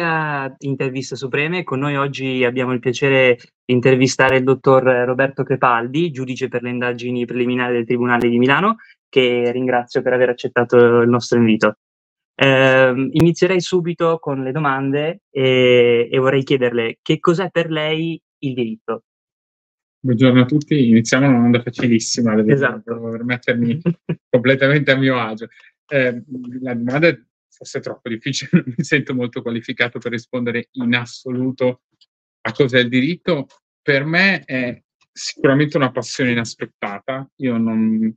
a Interviste Supreme. Con noi oggi abbiamo il piacere di intervistare il dottor Roberto Crepaldi, giudice per le indagini preliminari del Tribunale di Milano, che ringrazio per aver accettato il nostro invito. Eh, inizierei subito con le domande e, e vorrei chiederle che cos'è per lei il diritto? Buongiorno a tutti, iniziamo una domanda facilissima, esatto. per mettermi completamente a mio agio. Eh, la domanda è forse troppo difficile, non mi sento molto qualificato per rispondere in assoluto a cos'è il diritto. Per me è sicuramente una passione inaspettata. Io non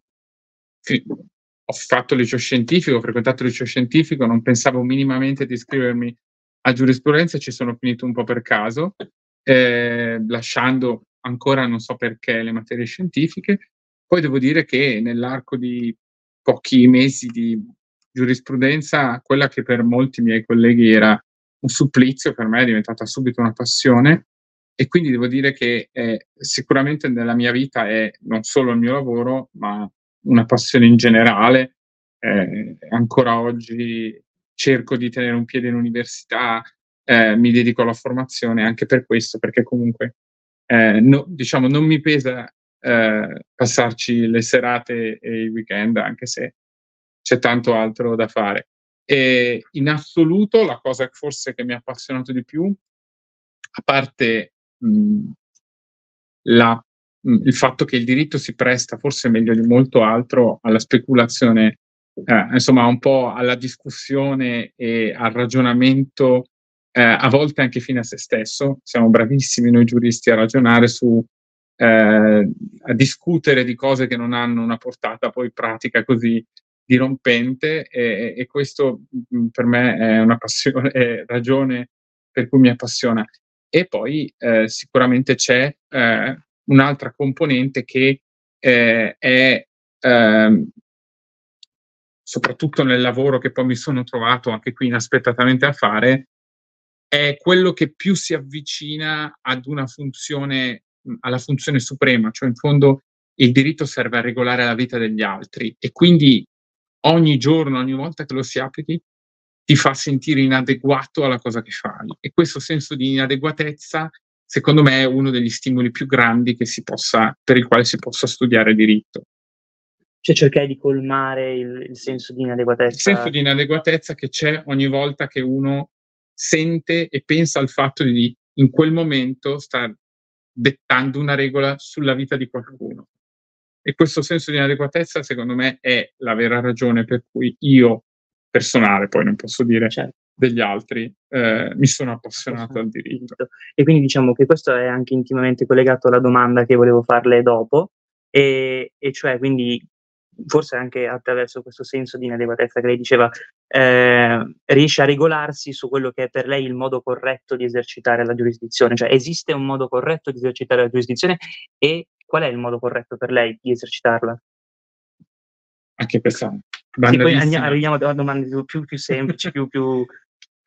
ho fatto liceo scientifico, ho frequentato liceo scientifico, non pensavo minimamente di iscrivermi a giurisprudenza, ci sono finito un po' per caso, eh, lasciando ancora non so perché le materie scientifiche. Poi devo dire che nell'arco di pochi mesi di giurisprudenza, quella che per molti miei colleghi era un supplizio, per me è diventata subito una passione e quindi devo dire che eh, sicuramente nella mia vita è non solo il mio lavoro, ma una passione in generale. Eh, ancora oggi cerco di tenere un piede in università, eh, mi dedico alla formazione anche per questo, perché comunque eh, no, diciamo non mi pesa eh, passarci le serate e i weekend, anche se c'è tanto altro da fare. E in assoluto la cosa forse che mi ha appassionato di più, a parte mh, la, mh, il fatto che il diritto si presta forse meglio di molto altro alla speculazione, eh, insomma un po' alla discussione e al ragionamento, eh, a volte anche fine a se stesso. Siamo bravissimi noi giuristi a ragionare su eh, a discutere di cose che non hanno una portata poi pratica così dirompente e, e questo mh, per me è una passione, è ragione per cui mi appassiona. E poi eh, sicuramente c'è eh, un'altra componente che eh, è ehm, soprattutto nel lavoro che poi mi sono trovato anche qui inaspettatamente a fare, è quello che più si avvicina ad una funzione, alla funzione suprema, cioè in fondo il diritto serve a regolare la vita degli altri e quindi ogni giorno, ogni volta che lo si applichi, ti fa sentire inadeguato alla cosa che fai. E questo senso di inadeguatezza, secondo me, è uno degli stimoli più grandi possa, per il quale si possa studiare diritto. Cioè cercare di colmare il, il senso di inadeguatezza. Il senso di inadeguatezza che c'è ogni volta che uno sente e pensa al fatto di in quel momento sta dettando una regola sulla vita di qualcuno. E questo senso di inadeguatezza, secondo me, è la vera ragione per cui io, personale, poi non posso dire certo. degli altri, eh, mi sono appassionato al diritto. E quindi diciamo che questo è anche intimamente collegato alla domanda che volevo farle dopo, e, e cioè quindi forse anche attraverso questo senso di inadeguatezza che lei diceva, eh, riesce a regolarsi su quello che è per lei il modo corretto di esercitare la giurisdizione, cioè esiste un modo corretto di esercitare la giurisdizione e qual è il modo corretto per lei di esercitarla? Anche questa sì, poi arriviamo a domande più, più semplici, più, più...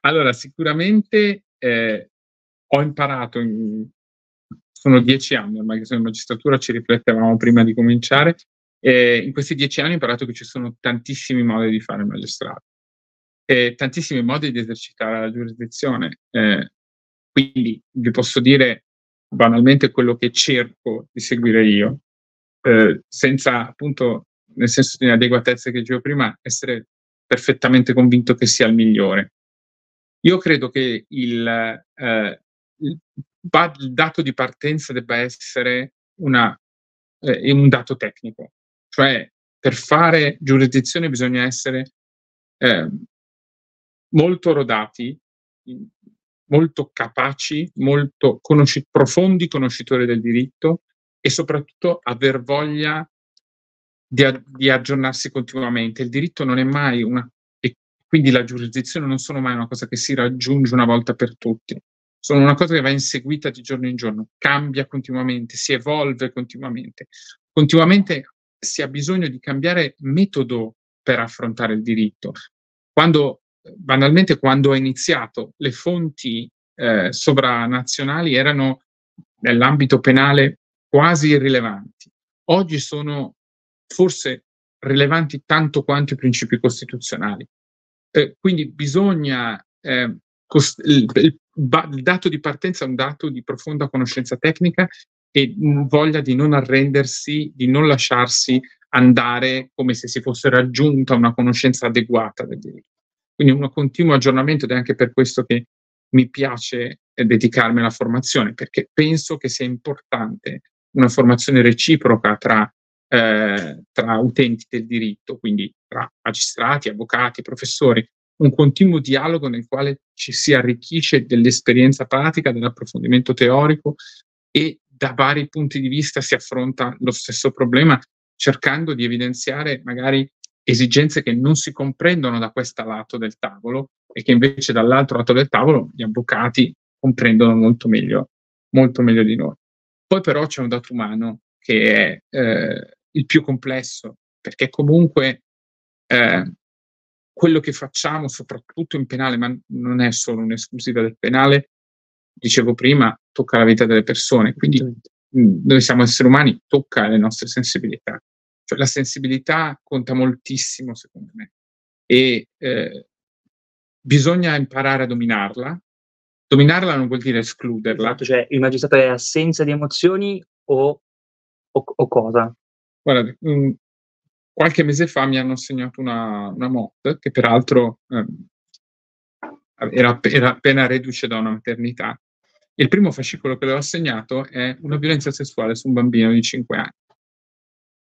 Allora, sicuramente eh, ho imparato, in, sono dieci anni ormai che sono in magistratura, ci riflettevamo prima di cominciare, e in questi dieci anni ho imparato che ci sono tantissimi modi di fare il magistrato e tantissimi modi di esercitare la giurisdizione. Eh, quindi vi posso dire banalmente quello che cerco di seguire io, eh, senza appunto, nel senso di inadeguatezza che dicevo prima, essere perfettamente convinto che sia il migliore. Io credo che il, eh, il, il dato di partenza debba essere una, eh, un dato tecnico, cioè per fare giurisdizione bisogna essere eh, molto rodati, molto capaci, molto conosci- profondi conoscitori del diritto e soprattutto aver voglia di, a- di, aggiornarsi continuamente. Il diritto non è mai una, e quindi la giurisdizione non sono mai una cosa che si raggiunge una volta per tutti, sono una cosa che va inseguita di giorno in giorno, cambia continuamente, si evolve continuamente. Continuamente si ha bisogno di cambiare metodo per affrontare il diritto. Quando banalmente quando ho iniziato le fonti eh, sovranazionali erano nell'ambito penale quasi irrilevanti. Oggi sono forse rilevanti tanto quanto i principi costituzionali. Eh, quindi bisogna eh, cost- il, il, il, dato di partenza è un dato di profonda conoscenza tecnica e voglia di non arrendersi, di non lasciarsi andare come se si fosse raggiunta una conoscenza adeguata del diritto. Quindi un continuo aggiornamento ed è anche per questo che mi piace eh, dedicarmi alla formazione, perché penso che sia importante una formazione reciproca tra, eh, tra utenti del diritto, quindi tra magistrati, avvocati, professori, un continuo dialogo nel quale ci si arricchisce dell'esperienza pratica, dell'approfondimento teorico e da vari punti di vista si affronta lo stesso problema, cercando di evidenziare magari esigenze che non si comprendono da questo lato del tavolo e che invece dall'altro lato del tavolo gli avvocati comprendono molto meglio, molto meglio di noi. Poi però c'è un dato umano che è eh, il più complesso, perché comunque eh, quello che facciamo, soprattutto in penale, ma non è solo un'esclusiva del penale, dicevo prima, tocca la vita delle persone. Quindi noi siamo esseri umani, tocca le nostre sensibilità. Cioè, la sensibilità conta moltissimo, secondo me, e eh, bisogna imparare a dominarla. Dominarla non vuol dire escluderla. Esatto, cioè il magistrato è assenza di emozioni o, o, o cosa? Guarda, mh, qualche mese fa mi hanno assegnato una, una MOT che peraltro eh, era, era, appena reduce da una maternità. Il primo fascicolo che le ho assegnato è una violenza sessuale su un bambino di 5 anni.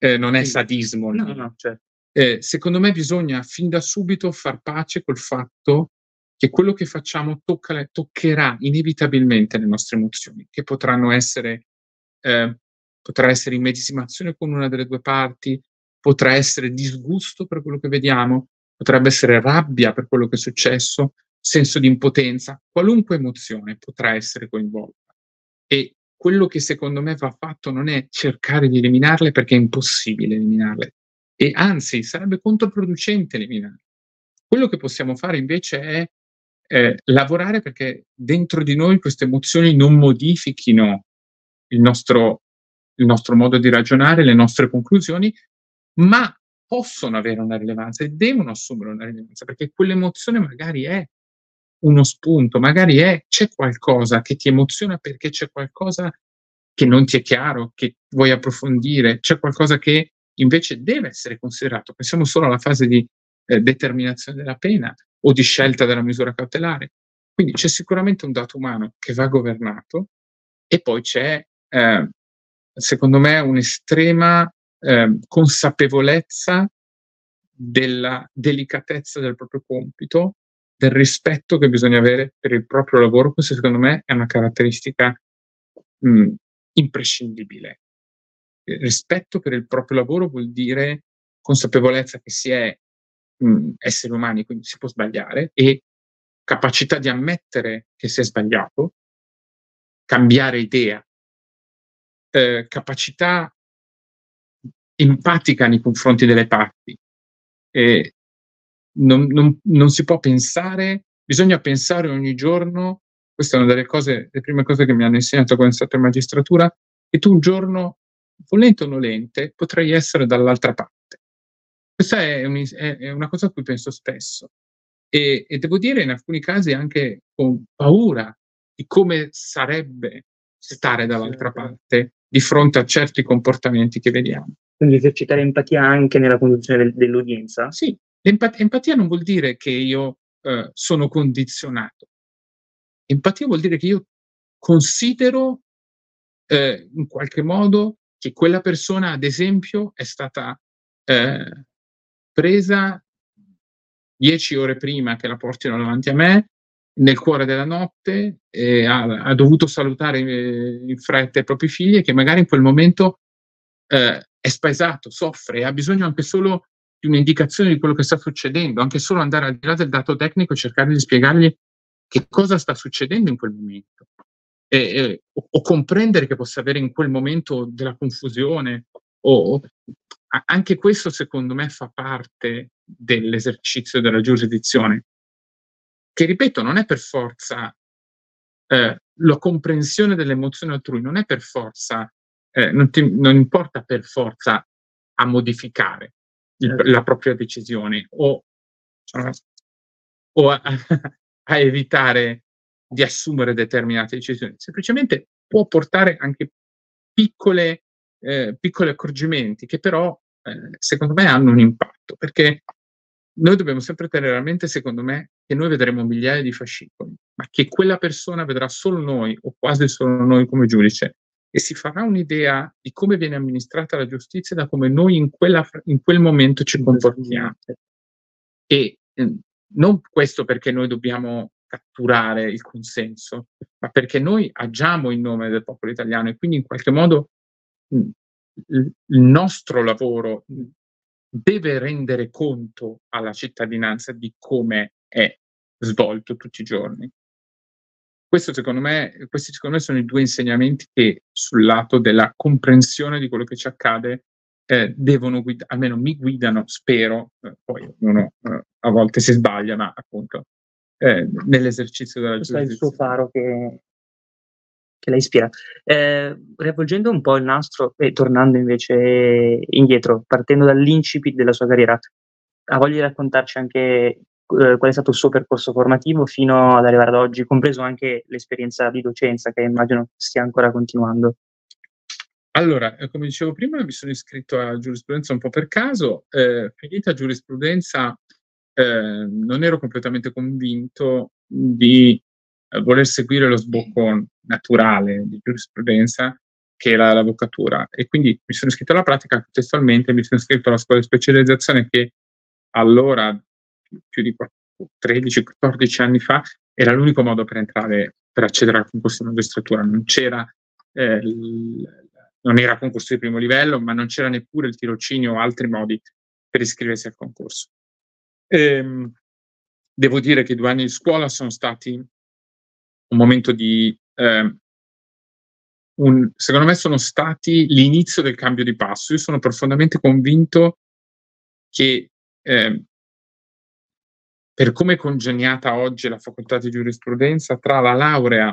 Eh, non è sadismo. No, no, cioè. eh, secondo me bisogna fin da subito far pace col fatto che quello che facciamo tocca, toccherà inevitabilmente le nostre emozioni, che potranno essere, eh, potrà essere immedesimazione con una delle due parti, potrà essere disgusto per quello che vediamo, potrebbe essere rabbia per quello che è successo, senso di impotenza, qualunque emozione potrà essere coinvolta. E quello che secondo me va fatto non è cercare di eliminarle perché è impossibile eliminarle, e anzi sarebbe controproducente eliminarle. Quello che possiamo fare invece è eh, lavorare perché dentro di noi queste emozioni non modifichino il nostro, il nostro modo di ragionare, le nostre conclusioni, ma possono avere una rilevanza e devono assumere una rilevanza, perché quell'emozione magari è uno spunto, magari è c'è qualcosa che ti emoziona perché c'è qualcosa che non ti è chiaro, che vuoi approfondire, c'è qualcosa che invece deve essere considerato. Pensiamo solo alla fase di eh, determinazione della pena o di scelta della misura cautelare. Quindi c'è sicuramente un dato umano che va governato e poi c'è, eh, secondo me, un'estrema eh, consapevolezza della delicatezza del proprio compito, del rispetto che bisogna avere per il proprio lavoro. Questo secondo me è una caratteristica mh, imprescindibile. Il rispetto per il proprio lavoro vuol dire consapevolezza che si è mh, esseri umani, quindi si può sbagliare, e capacità di ammettere che si è sbagliato, cambiare idea, eh, capacità empatica nei confronti delle parti. E non, non, non, si può pensare, bisogna pensare ogni giorno, questa è una delle cose, le prime cose che mi hanno insegnato quando sono stato in magistratura, che tu un giorno, volente o nolente, potrai essere dall'altra parte. Questa è, un, è, è una cosa a cui penso spesso. E, e, devo dire in alcuni casi anche con paura di come sarebbe stare dall'altra parte di fronte a certi comportamenti che vediamo. Quindi esercitare empatia anche nella conduzione del, dell'udienza? Sì, Empat- empatia non vuol dire che io eh, sono condizionato. Empatia vuol dire che io considero eh, in qualche modo che quella persona, ad esempio, è stata eh, presa dieci ore prima che la portino davanti a me, nel cuore della notte, ha, ha, dovuto salutare eh, in fretta i propri figli e che magari in quel momento eh, è spaesato, soffre e ha bisogno anche solo di un'indicazione di quello che sta succedendo, anche solo andare al di là del dato tecnico e cercare di spiegargli che cosa sta succedendo in quel momento. E, e, o, o, comprendere che possa avere in quel momento della confusione o, anche questo secondo me fa parte dell'esercizio della giurisdizione che ripeto non è per forza eh, la comprensione delle emozioni altrui non è per forza eh, non, ti, non, importa per forza a modificare. La propria decisione o, o a, a evitare di assumere determinate decisioni, semplicemente può portare anche piccole, eh, piccoli accorgimenti che però eh, secondo me hanno un impatto, perché noi dobbiamo sempre tenere a mente, secondo me, che noi vedremo migliaia di fascicoli, ma che quella persona vedrà solo noi o quasi solo noi come giudice e si farà un'idea di come viene amministrata la giustizia da come noi in, quella, in quel momento ci comportiamo. E eh, non questo perché noi dobbiamo catturare il consenso, ma perché noi agiamo in nome del popolo italiano e quindi in qualche modo mh, il nostro lavoro deve rendere conto alla cittadinanza di come è svolto tutti i giorni. Questo secondo me, questi secondo me sono i due insegnamenti che sul lato della comprensione di quello che ci accade eh, devono guidare, almeno mi guidano, spero, eh, poi uno eh, a volte si sbaglia, ma appunto eh, nell'esercizio della giustizia. Questo è il suo faro che, che la ispira. Eh, riavvolgendo un po' il nastro e tornando invece indietro, partendo dall'incipit della sua carriera, ha voglia di raccontarci anche eh, qual è stato il suo percorso formativo fino ad arrivare ad oggi, compreso anche l'esperienza di docenza che immagino stia ancora continuando. Allora, eh, come dicevo prima, mi sono iscritto a giurisprudenza un po' per caso. Eh, finita giurisprudenza, eh, non ero completamente convinto di eh, voler seguire lo sbocco naturale di giurisprudenza che era l'avvocatura e quindi mi sono iscritto alla pratica testualmente, mi sono iscritto alla scuola di specializzazione che allora, più di 13-14 anni fa, era l'unico modo per entrare, per accedere al concorso di magistratura. Non c'era, eh, non era concorso di primo livello, ma non c'era neppure il tirocinio o altri modi per iscriversi al concorso. Ehm, devo dire che i due anni di scuola sono stati un momento di... Eh, un, secondo me sono stati l'inizio del cambio di passo. Io sono profondamente convinto che eh, per come è congegnata oggi la facoltà di giurisprudenza tra la laurea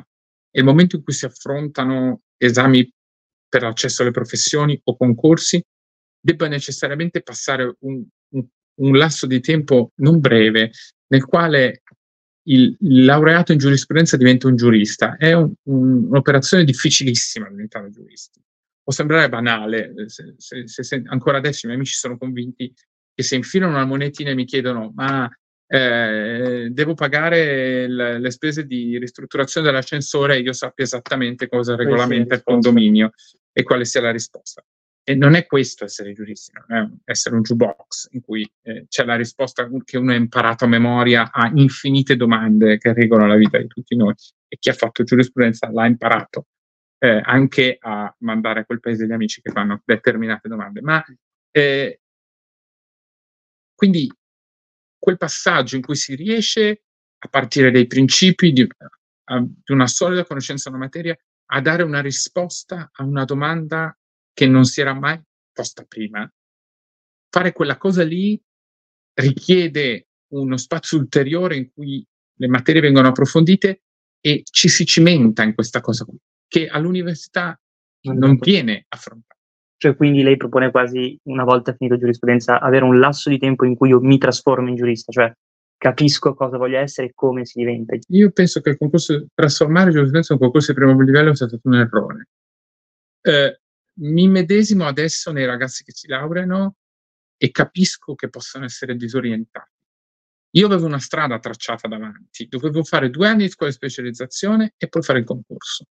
e il momento in cui si affrontano esami per l'accesso alle professioni o concorsi, debba necessariamente passare un, un, un lasso di tempo non breve nel quale il, il, laureato in giurisprudenza diventa un giurista. È un, un, un'operazione difficilissima diventare giuristi. Può sembrare banale, eh, se, se, se, ancora adesso i miei amici sono convinti che se infilano una monetina e mi chiedono ma eh, devo pagare le, le spese di ristrutturazione dell'ascensore, io sappia esattamente cosa regolamenta il condominio e quale sia la risposta. E non è questo essere giuristi, non è essere un jukebox in cui eh, c'è la risposta che uno ha imparato a memoria a infinite domande che regolano la vita di tutti noi e chi ha fatto giurisprudenza l'ha imparato eh, anche a mandare a quel paese gli amici che fanno determinate domande. Ma eh, quindi quel passaggio in cui si riesce a partire dai principi di, a, di una solida conoscenza della materia a dare una risposta a una domanda che non si era mai posta prima. Fare quella cosa lì richiede uno spazio ulteriore in cui le materie vengono approfondite e ci si cimenta in questa cosa qui, che all'università non viene affrontata. Cioè, quindi lei propone quasi, una volta finito giurisprudenza, avere un lasso di tempo in cui io mi trasformo in giurista, cioè capisco cosa voglio essere e come si diventa. Io penso che il concorso, trasformare giurisprudenza in un concorso di primo livello sia stato un errore. Eh, mi medesimo adesso nei ragazzi che si laureano e capisco che possono essere disorientati. Io avevo una strada tracciata davanti, dovevo fare due anni di scuola di specializzazione e poi fare il concorso.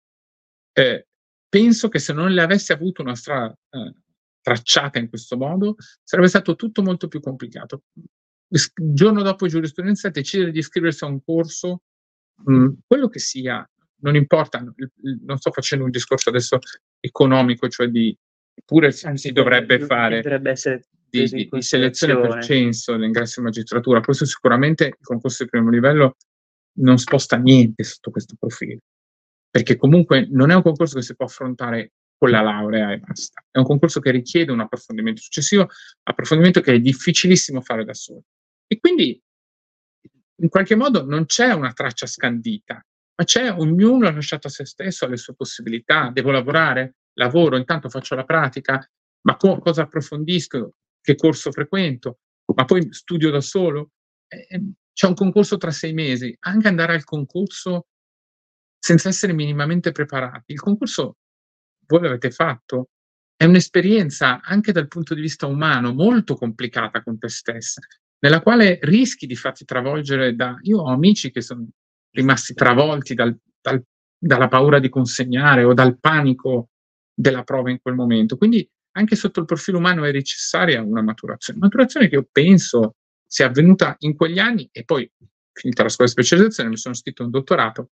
Eh, penso che se non le avessi avuto una strada eh, tracciata in questo modo, sarebbe stato tutto molto più complicato. Il giorno dopo giurisprudenza decidere di iscriversi a un corso, mh, mm, quello che sia, non importa, non sto facendo un discorso adesso economico, cioè di pure si dovrebbe fare dovrebbe essere di, di, di selezione per censo l'ingresso in magistratura. Questo sicuramente il concorso di primo livello non sposta niente sotto questo profilo, perché comunque non è un concorso che si può affrontare con la laurea e basta. È un concorso che richiede un approfondimento successivo, approfondimento che è difficilissimo fare da solo. E quindi in qualche modo non c'è una traccia scandita, ma c'è ognuno lasciato a se stesso, alle sue possibilità. Devo lavorare, lavoro, intanto faccio la pratica, ma co- cosa approfondisco, che corso frequento, ma poi studio da solo. Eh, c'è un concorso tra sei mesi, anche andare al concorso senza essere minimamente preparati. Il concorso voi l'avete fatto, è un'esperienza anche dal punto di vista umano molto complicata con te stessa, nella quale rischi di farti travolgere da... Io ho amici che sono rimasti travolti dal, dal, dalla paura di consegnare o dal panico della prova in quel momento. Quindi anche sotto il profilo umano è necessaria una maturazione. Maturazione che io penso sia avvenuta in quegli anni e poi, finita la scuola di specializzazione, mi sono iscritto a un dottorato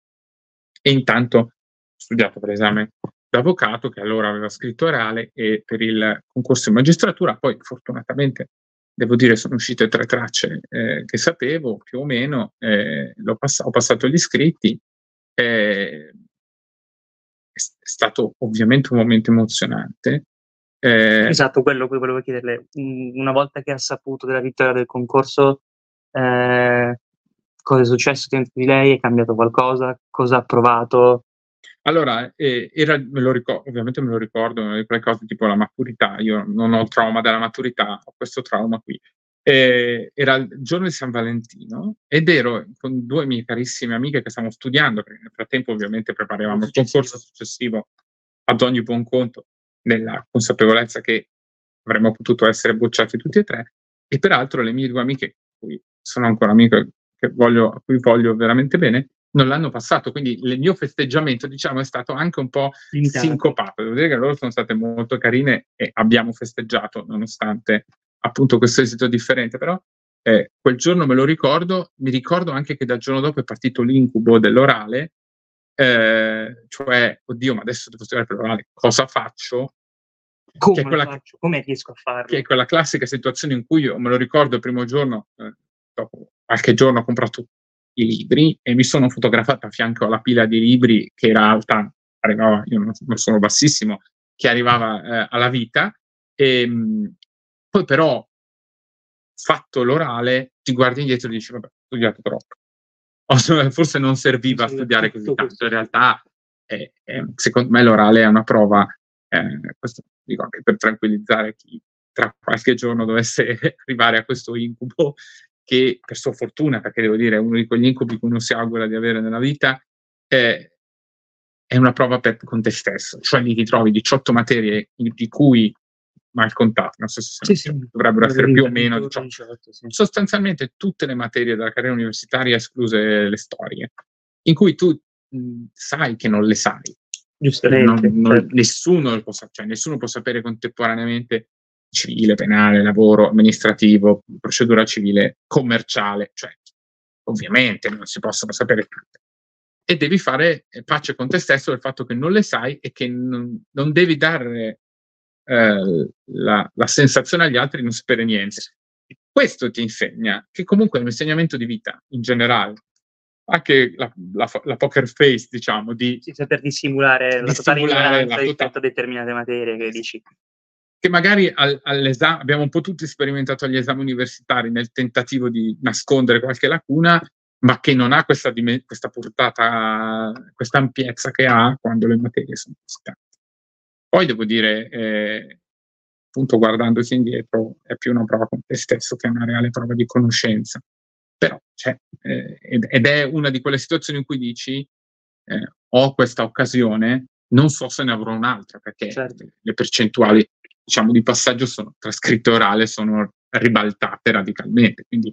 e intanto ho studiato per esame d'avvocato che allora aveva scritto orale e per il concorso in magistratura, poi fortunatamente devo dire sono uscite tre tracce eh, che sapevo più o meno, eh, pass- ho passato gli iscritti, eh, è stato ovviamente un momento emozionante, eh, esatto, quello che volevo chiederle. Una volta che ha saputo della vittoria del concorso, eh, cosa è successo dentro di lei? È cambiato qualcosa? Cosa ha provato? Allora, eh, era, me lo ricordo, ovviamente me lo ricordo, quelle cose tipo la maturità. Io non ho il trauma della maturità, ho questo trauma qui. Eh, era il giorno di San Valentino ed ero con due mie carissime amiche che stavamo studiando, perché nel frattempo ovviamente preparavamo il concorso successivo ad ogni buon conto nella consapevolezza che avremmo potuto essere bocciati tutti e tre, e peraltro le mie due amiche, cui sono ancora amiche voglio, a cui voglio veramente bene, non l'hanno passato, quindi il mio festeggiamento, diciamo, è stato anche un po' Limitato. sincopato. Devo dire che loro sono state molto carine e abbiamo festeggiato, nonostante appunto questo esito differente, però eh, quel giorno me lo ricordo, mi ricordo anche che dal giorno dopo è partito l'incubo dell'orale eh, cioè, oddio, ma adesso devo studiare per l'orale, cosa faccio? Come, quella, faccio? Come riesco a farlo? Che è quella classica situazione in cui io me lo ricordo il primo giorno, eh, dopo qualche giorno ho comprato i libri e mi sono fotografato a fianco alla pila di libri che era alta, arrivava, io non, non sono bassissimo, che arrivava eh, alla vita. E, ehm, poi però, fatto l'orale, ti guardi indietro e dici, vabbè, ho studiato troppo. Forse non serviva a studiare così tanto, in realtà è, è, secondo me l'orale è una prova, eh, questo dico anche per tranquillizzare chi tra qualche giorno dovesse arrivare a questo incubo, che per sua fortuna, perché devo dire è uno di quegli incubi che uno si augura di avere nella vita, eh, è una prova per, con te stesso, cioè lì ti trovi 18 materie di cui mal contate, non so se sì, sì. dovrebbero essere più o meno 18. Sì. Sostanzialmente tutte le materie della carriera universitaria, escluse le storie, in cui tu mh, sai che non le sai. Giustamente. Non, non, certo. nessuno, può, cioè, nessuno può sapere contemporaneamente civile, penale, lavoro, amministrativo, procedura civile, commerciale, cioè ovviamente non si possono sapere tutte. E devi fare pace con te stesso del fatto che non le sai e che non, non devi dare eh, la, la, sensazione agli altri di non sapere niente. Questo ti insegna che comunque è un insegnamento di vita in generale, anche la, la, la poker face, diciamo, di sì, saper dissimulare la totale ignoranza rispetto a determinate materie che dici. Che magari al, all'esame abbiamo un po' tutti sperimentato agli esami universitari nel tentativo di nascondere qualche lacuna, ma che non ha questa, questa portata, questa ampiezza che ha quando le materie sono scate. Poi devo dire, eh, appunto guardandosi indietro, è più una prova con te stesso che una reale prova di conoscenza. Però c'è, eh, ed è una di quelle situazioni in cui dici, eh, ho questa occasione, non so se ne avrò un'altra, perché certo. le percentuali diciamo, di passaggio sono, tra scritto e orale sono ribaltate radicalmente. Quindi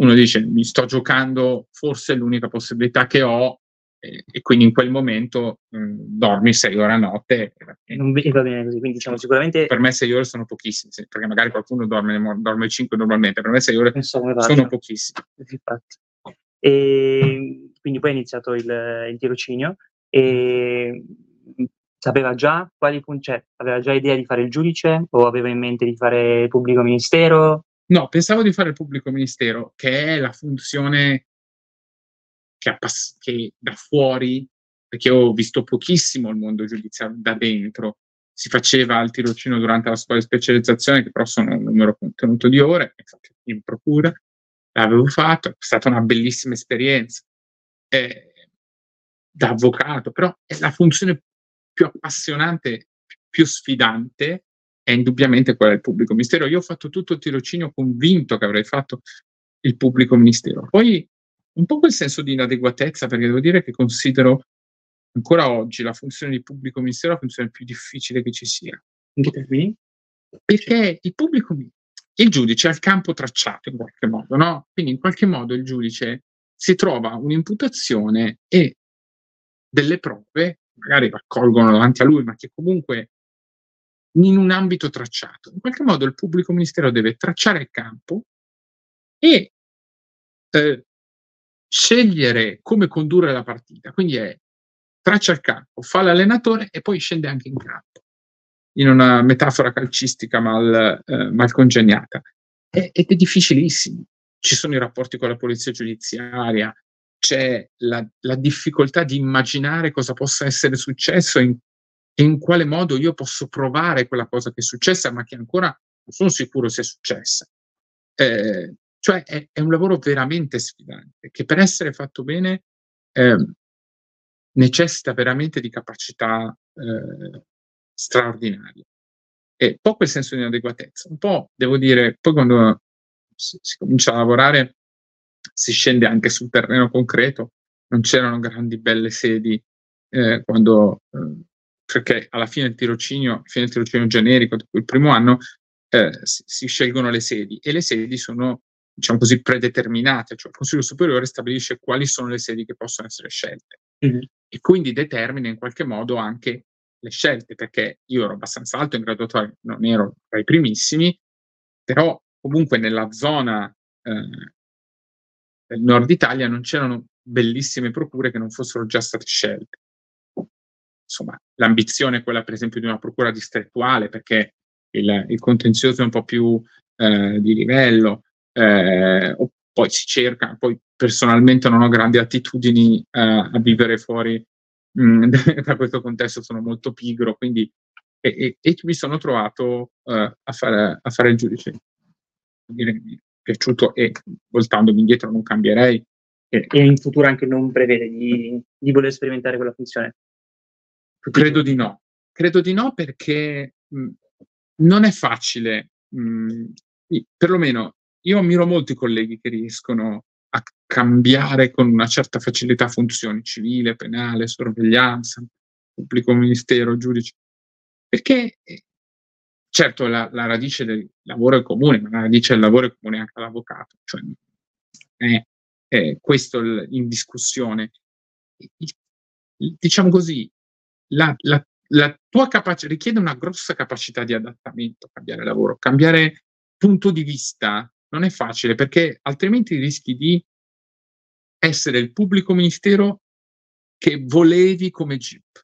uno dice, mi sto giocando, forse l'unica possibilità che ho, e, quindi in quel momento mh, mm, dormi sei ore a notte. E non va bene così, quindi diciamo sicuramente... Per me sei ore sono pochissime, perché magari qualcuno dorme, dorme 5 normalmente, per me sei ore so sono pochissime. Infatti. E quindi poi è iniziato il, il tirocinio e sapeva già quali cioè, aveva già idea di fare il giudice o aveva in mente di fare pubblico ministero? No, pensavo di fare il pubblico ministero, che è la funzione che, appass- che da fuori, perché ho visto pochissimo il mondo giudiziario da dentro, si faceva il tirocinio durante la scuola di specializzazione, che però sono un numero contenuto di ore, in procura, l'avevo fatto, è stata una bellissima esperienza. Eh, da avvocato, però è la funzione più appassionante, più sfidante, è indubbiamente quella del pubblico mistero. Io ho fatto tutto il tirocinio convinto che avrei fatto il pubblico ministero. Poi un po' quel senso di inadeguatezza, perché devo dire che considero ancora oggi la funzione di pubblico ministero la funzione più difficile che ci sia. Perché il pubblico, il giudice ha il campo tracciato in qualche modo, no? Quindi in qualche modo il giudice si trova un'imputazione e delle prove, magari raccolgono davanti a lui, ma che comunque in un ambito tracciato. In qualche modo il pubblico ministero deve tracciare il campo e eh, scegliere come condurre la partita. Quindi è traccia il campo, fa l'allenatore e poi scende anche in campo, in una metafora calcistica mal, eh, mal congegnata. ed è difficilissimo. Ci sono i rapporti con la polizia giudiziaria, c'è la, la difficoltà di immaginare cosa possa essere successo e in, in quale modo io posso provare quella cosa che è successa, ma che ancora non sono sicuro sia successa. Eh, cioè è, è, un lavoro veramente sfidante, che per essere fatto bene eh, necessita veramente di capacità eh, straordinarie. E poco il senso di inadeguatezza, un po' devo dire, poi quando si, si comincia a lavorare si scende anche sul terreno concreto, non c'erano grandi belle sedi eh, quando, eh, perché alla fine del tirocinio, fine del tirocinio generico, il primo anno, eh, si, si, scelgono le sedi e le sedi sono diciamo così, predeterminate, cioè il Consiglio Superiore stabilisce quali sono le sedi che possono essere scelte mm-hmm. e quindi determina in qualche modo anche le scelte, perché io ero abbastanza alto in graduatoria, non ero tra i primissimi, però comunque nella zona eh, nord Italia non c'erano bellissime procure che non fossero già state scelte. Insomma, l'ambizione è quella, per esempio, di una procura distrettuale, perché il, il contenzioso è un po' più eh, di livello, eh, poi si cerca, poi personalmente non ho grandi attitudini eh, a vivere fuori mh, mm, da questo contesto, sono molto pigro, quindi e, e, e mi sono trovato uh, a, fare, a, fare, il giudice. Piaciuto e voltandomi indietro non cambierei. E, e in futuro anche non prevede di, di, voler sperimentare quella funzione? Credo di no. Credo di no perché mh, non è facile, mh, perlomeno io ammiro molto i colleghi che riescono a cambiare con una certa facilità funzioni civile, penale, sorveglianza, pubblico ministero, giudice, perché eh, certo la, la, radice del lavoro è comune, ma la radice del lavoro è comune anche all'avvocato, cioè è, è questo in discussione. diciamo così, la, la, la tua capacità richiede una grossa capacità di adattamento, cambiare lavoro, cambiare punto di vista non è facile perché altrimenti rischi di essere il pubblico ministero che volevi come GIP,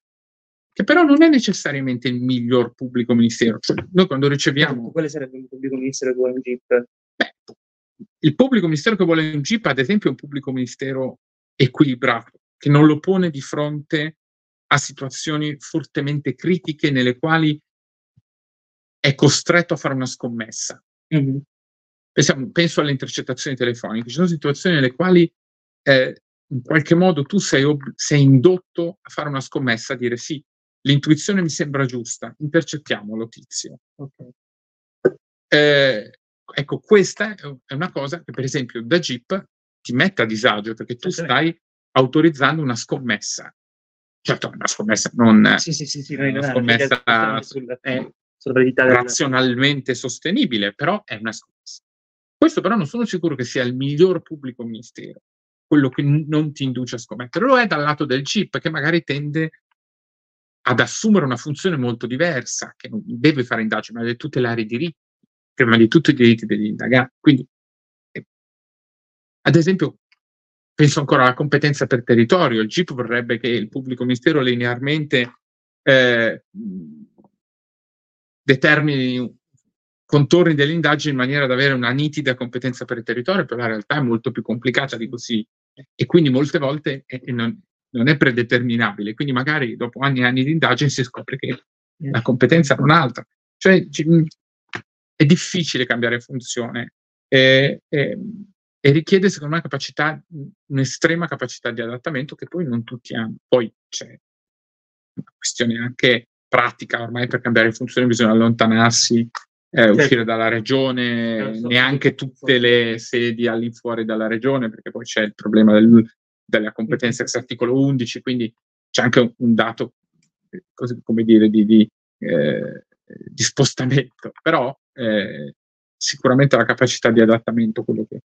che però non è necessariamente il miglior pubblico ministero. Cioè, noi quando riceviamo... Quale sarebbe il pubblico ministero che vuole un GIP? Beh, il pubblico ministero che vuole un GIP, ad esempio, è un pubblico ministero equilibrato, che non lo pone di fronte a situazioni fortemente critiche nelle quali è costretto a fare una scommessa. Mm-hmm. Pensiamo, penso alle intercettazioni telefoniche, ci sono situazioni nelle quali eh, in qualche modo tu sei, ob- sei, indotto a fare una scommessa, a dire sì, l'intuizione mi sembra giusta, intercettiamolo tizio. Okay. Eh, ecco, questa è una cosa che per esempio da Jeep ti mette a disagio perché tu stai autorizzando una scommessa. Certo, una scommessa non sì, sì, sì, sì, una scommessa eh, razionalmente sostenibile, però è una scommessa. Questo però non sono sicuro che sia il miglior pubblico ministero, quello che non ti induce a scommettere. Lo è dal lato del CIP, che magari tende ad assumere una funzione molto diversa, che non deve fare indagini, ma deve tutelare i diritti, prima di tutto i diritti degli indagati. Quindi, eh, ad esempio, penso ancora alla competenza per territorio. Il GIP vorrebbe che il pubblico ministero linearmente eh, determini contorni delle indagini in maniera da avere una nitida competenza per il territorio, però la realtà è molto più complicata di così e quindi molte volte è, non, non, è predeterminabile, quindi magari dopo anni e anni di indagini si scopre che la competenza non è alta. Cioè è difficile cambiare funzione e, e, e richiede secondo me capacità, un'estrema capacità di adattamento che poi non tutti hanno. Poi c'è una questione anche pratica, ormai per cambiare funzione bisogna allontanarsi eh, certo. uscire dalla regione, neanche tutte le sedi all'infuori dalla regione, perché poi c'è il problema del, della competenza ex articolo 11, quindi c'è anche un, un dato, così, come dire, di, di, eh, di spostamento, però eh, sicuramente la capacità di adattamento quello che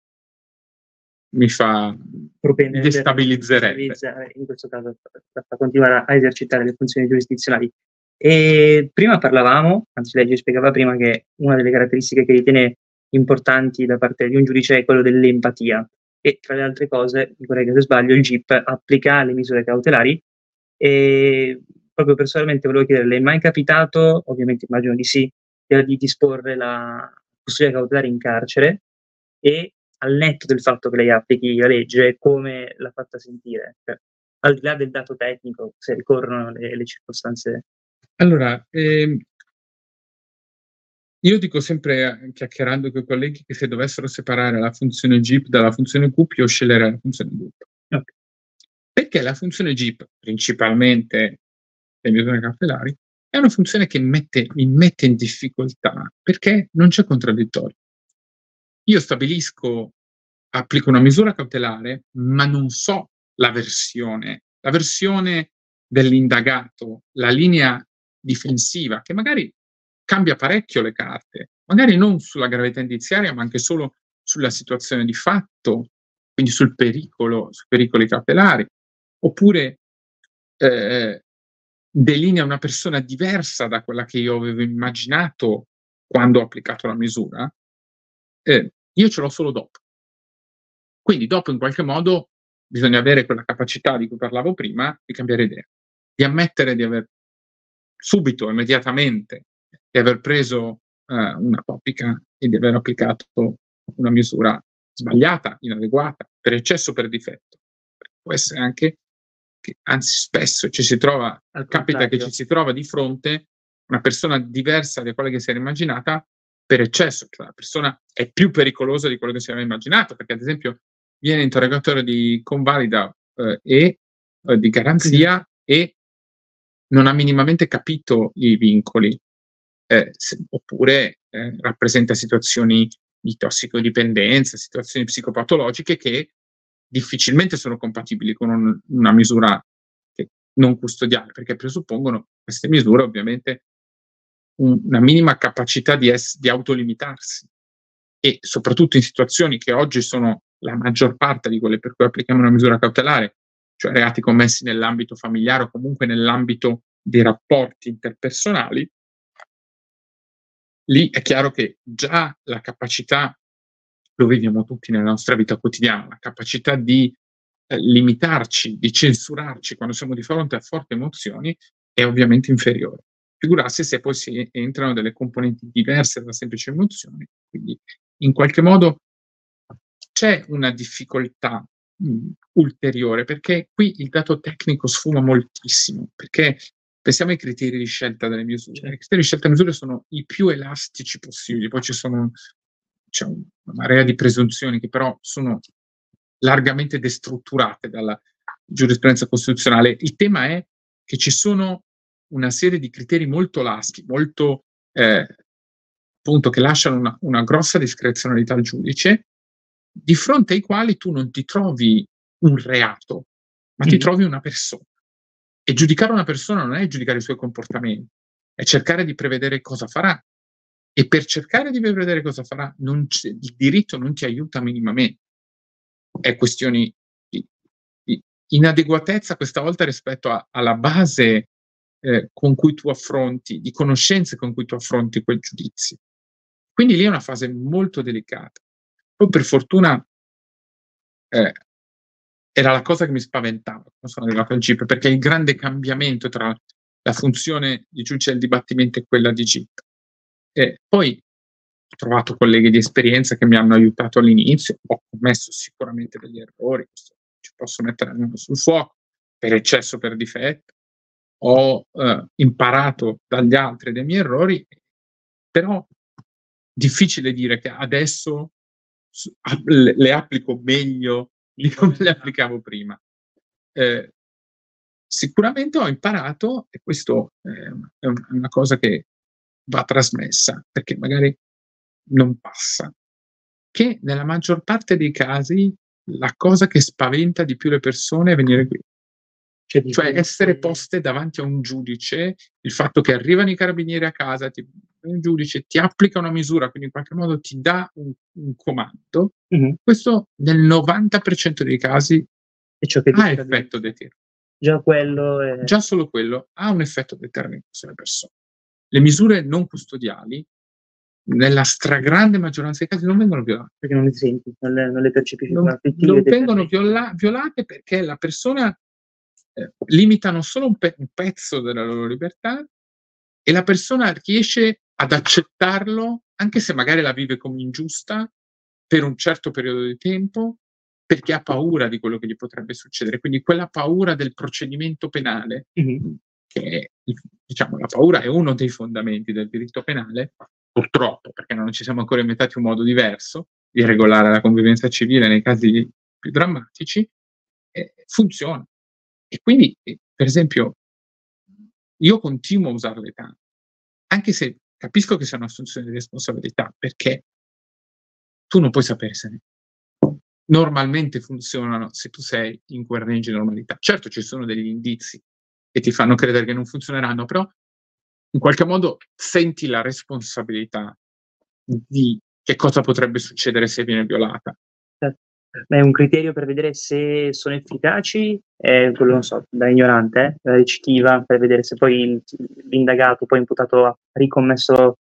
mi fa destabilizzerebbe. In questo caso, fa continuare a esercitare le funzioni giurisdizionali. E prima parlavamo, anzi lei ci spiegava prima che una delle caratteristiche che ritiene importanti da parte di un giudice è quello dell'empatia e tra le altre cose, mi corregga se sbaglio, il GIP applica le misure cautelari e proprio personalmente volevo chiederle, è mai capitato, ovviamente immagino di sì, di disporre la custodia cautelare in carcere e al netto del fatto che lei applichi la legge, come l'ha fatta sentire? Cioè, al di là del dato tecnico, se ricorrono le, le circostanze allora, ehm io dico sempre, chiacchierando coi colleghi, che se dovessero separare la funzione GIP dalla funzione CUP, io sceglierei la funzione GUP. Okay. Perché la funzione GIP, principalmente le misure cautelari, è una funzione che mette, mi mette in difficoltà perché non c'è contraddittorio. Io stabilisco, applico una misura cautelare, ma non so la versione, la versione dell'indagato, la linea difensiva, che magari cambia parecchio le carte, magari non sulla gravità indiziaria, ma anche solo sulla situazione di fatto, quindi sul pericolo, sui pericoli capillari, oppure eh, delinea una persona diversa da quella che io avevo immaginato quando ho applicato la misura, eh, io ce l'ho solo dopo. Quindi dopo in qualche modo bisogna avere quella capacità di cui parlavo prima di cambiare idea, di ammettere di aver subito, immediatamente, di aver preso eh, una topica e di aver applicato una misura sbagliata, inadeguata, per eccesso o per difetto. Può essere anche che, anzi spesso ci si trova, capita che ci si trova di fronte una persona diversa da quella che si era immaginata per eccesso, cioè la persona è più pericolosa di quello che si aveva immaginato, perché ad esempio viene interrogatorio di convalida eh, e eh, di garanzia e non ha minimamente capito i vincoli, eh, oppure eh, rappresenta situazioni di tossicodipendenza, situazioni psicopatologiche che difficilmente sono compatibili con un, una misura non custodiale, perché presuppongono queste misure ovviamente un, una minima capacità di, es- di autolimitarsi. E soprattutto in situazioni che oggi sono la maggior parte di quelle per cui applichiamo una misura cautelare, cioè reati commessi nell'ambito familiare o comunque nell'ambito dei rapporti interpersonali, lì è chiaro che già la capacità, lo vediamo tutti nella nostra vita quotidiana, la capacità di eh, limitarci, di censurarci quando siamo di fronte a forti emozioni è ovviamente inferiore. Figurarsi se poi si entrano delle componenti diverse da semplici emozioni, quindi in qualche modo c'è una difficoltà mh, ulteriore, perché qui il dato tecnico sfuma moltissimo, perché pensiamo ai criteri di scelta delle misure. I criteri di scelta delle misure sono i più elastici possibili, poi ci sono c'è una marea di presunzioni che però sono largamente destrutturate dalla giurisprudenza costituzionale. Il tema è che ci sono una serie di criteri molto laschi, molto eh, appunto che lasciano una, una grossa discrezionalità al giudice, di fronte ai quali tu non ti trovi un reato, ma mm. ti trovi una persona. E giudicare una persona non è giudicare i suoi comportamenti, è cercare di prevedere cosa farà. E per cercare di prevedere cosa farà, il diritto non ti aiuta minimamente. È questioni di, di inadeguatezza questa volta rispetto a, alla base eh, con cui tu affronti, di conoscenze con cui tu affronti quel giudizio. Quindi lì è una fase molto delicata. Poi per fortuna eh, era la cosa che mi spaventava quando sono arrivato al GIP, perché il grande cambiamento tra la funzione di giudice del dibattimento e quella di GIP. E poi ho trovato colleghi di esperienza che mi hanno aiutato all'inizio, ho commesso sicuramente degli errori, ci posso mettere la sul fuoco, per eccesso, per difetto, ho eh, imparato dagli altri dei miei errori, però difficile dire che adesso le applico meglio di come le applicavo prima. Eh, sicuramente ho imparato, e questo eh, è una cosa che va trasmessa, perché magari non passa. Che nella maggior parte dei casi la cosa che spaventa di più le persone è venire qui. Cioè, cioè essere poste davanti a un giudice, il fatto che arrivano i carabinieri a casa, ti, un giudice ti applica una misura, quindi in qualche modo ti dà un, un comando, mm-hmm. questo nel 90% dei casi ha effetto deterrente. Già quello è... Già solo quello ha un effetto determinante sulle persone. Le misure non custodiali nella stragrande maggioranza dei casi non vengono violate. Perché non le senti, non le, non le percepisci. Non, non vengono viola, violate perché la persona eh, limitano solo un, pe- un pezzo della loro libertà e la persona riesce ad accettarlo anche se magari la vive come ingiusta per un certo periodo di tempo perché ha paura di quello che gli potrebbe succedere. Quindi quella paura del procedimento penale, mm-hmm. che diciamo la paura è uno dei fondamenti del diritto penale, purtroppo, perché non ci siamo ancora inventati un modo diverso di regolare la convivenza civile nei casi più drammatici, eh, funziona. E quindi, per esempio, io continuo a usare l'età, anche se capisco che sia un'assunzione di responsabilità, perché tu non puoi sapere se normalmente funzionano se tu sei in quel range di normalità. Certo ci sono degli indizi che ti fanno credere che non funzioneranno, però in qualche modo senti la responsabilità di che cosa potrebbe succedere se viene violata. È un criterio per vedere se sono efficaci, è quello, non so, da ignorante, eh, la ricettiva, per vedere se poi l'indagato, poi imputato, ha ricommesso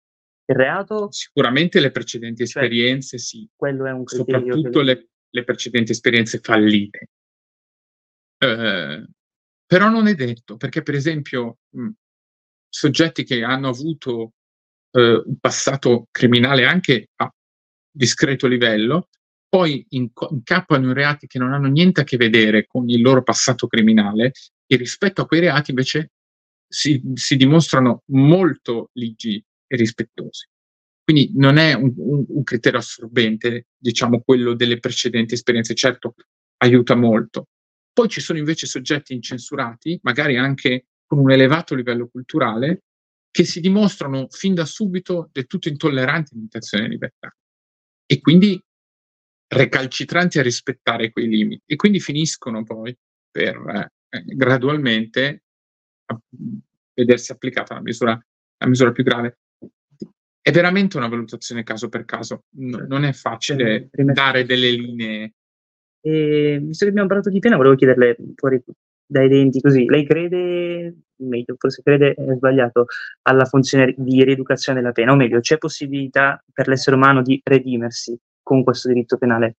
il reato? Sicuramente le precedenti cioè, esperienze, sì. Quello è un criterio. Soprattutto le, le, precedenti esperienze fallite. Eh, però non è detto, perché per esempio mh, soggetti che hanno avuto eh, un passato criminale anche a discreto livello, poi incappano in reati che non hanno niente a che vedere con il loro passato criminale e rispetto a quei reati invece si, si dimostrano molto ligi e rispettosi. Quindi non è un, un, un, criterio assorbente, diciamo, quello delle precedenti esperienze. Certo, aiuta molto. Poi ci sono invece soggetti incensurati, magari anche con un elevato livello culturale, che si dimostrano fin da subito del tutto intolleranti all'imitazione di libertà e quindi recalcitranti a rispettare quei limiti e quindi finiscono poi per eh, gradualmente a, vedersi applicata la misura, la misura più grave. È veramente una valutazione caso per caso, no, non è facile dare delle linee. E, visto che abbiamo parlato di pena, volevo chiederle fuori dai denti così, lei crede, meglio, forse crede è sbagliato, alla funzione di rieducazione della pena, o meglio, c'è possibilità per l'essere umano di redimersi con questo diritto penale?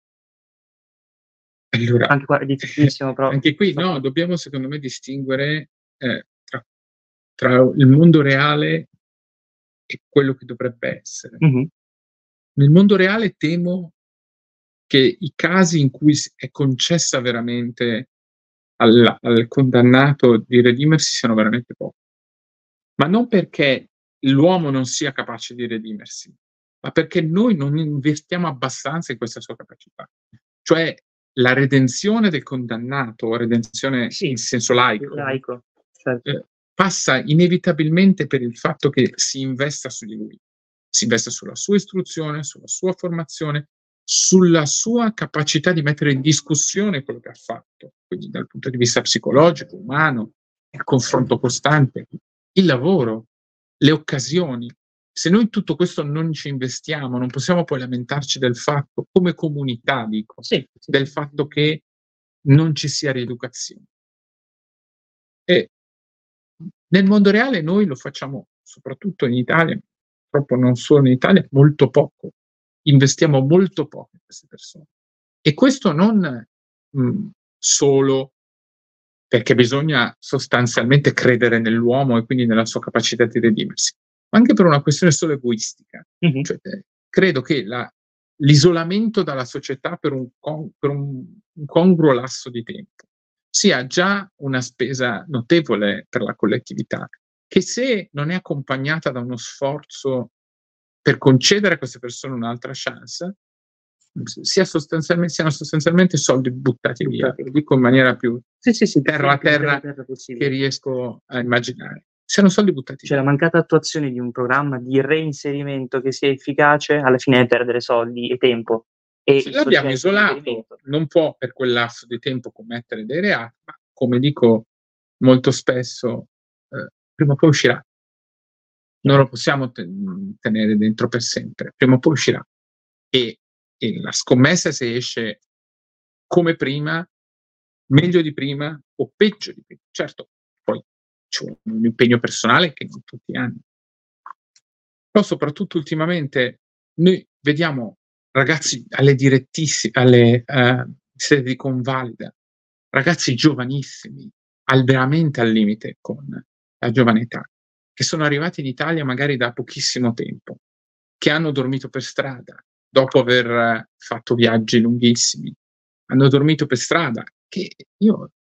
Allora, anche, qua è difficilissimo, però... anche qui no, dobbiamo secondo me distinguere eh, tra, tra, il mondo reale e quello che dovrebbe essere. Mm-hmm. Nel mondo reale temo che i casi in cui è concessa veramente al, al condannato di redimersi siano veramente pochi. Ma non perché l'uomo non sia capace di redimersi, ma perché noi non investiamo abbastanza in questa sua capacità. Cioè la redenzione del condannato, redenzione sì, in senso laico, laico certo. eh, passa inevitabilmente per il fatto che si investa su di lui, si investa sulla sua istruzione, sulla sua formazione, sulla sua capacità di mettere in discussione quello che ha fatto, quindi dal punto di vista psicologico, umano, il confronto costante, il lavoro, le occasioni. Se noi tutto questo non ci investiamo, non possiamo poi lamentarci del fatto, come comunità dico, sì, sì. del fatto che non ci sia rieducazione. E nel mondo reale noi lo facciamo, soprattutto in Italia, purtroppo non solo in Italia, molto poco investiamo molto poco in queste persone. E questo non mh, mm, solo perché bisogna sostanzialmente credere nell'uomo e quindi nella sua capacità di redimersi, ma anche per una questione solo egoistica. Mm-hmm. Cioè, eh, credo che la, l'isolamento dalla società per, un, con, per un, un congruo lasso di tempo sia già una spesa notevole per la collettività, che se non è accompagnata da uno sforzo per concedere a queste persone un'altra chance, sia sostanzialmente, siano sostanzialmente soldi buttati via, lo dico in maniera più sì, sì, sì, terra a terra, terra che riesco a immaginare. Siano soldi buttati Cioè la mancata attuazione di un programma di reinserimento che sia efficace, alla fine è perdere soldi e tempo. E Se l'abbiamo isolato, non può per quel lasso di tempo commettere dei reati, ma come dico molto spesso, eh, prima o poi uscirà. Non lo possiamo tenere dentro per sempre, prima o poi uscirà. E, e la scommessa se esce come prima, meglio di prima o peggio di prima. Certo, c'è un impegno personale che non tutti hanno. Però soprattutto ultimamente noi vediamo ragazzi alle direttissime, alle uh, sedi di convalida, ragazzi giovanissimi, al, veramente al limite con la giovane età, che sono arrivati in Italia magari da pochissimo tempo, che hanno dormito per strada dopo aver fatto viaggi lunghissimi, hanno dormito per strada, che io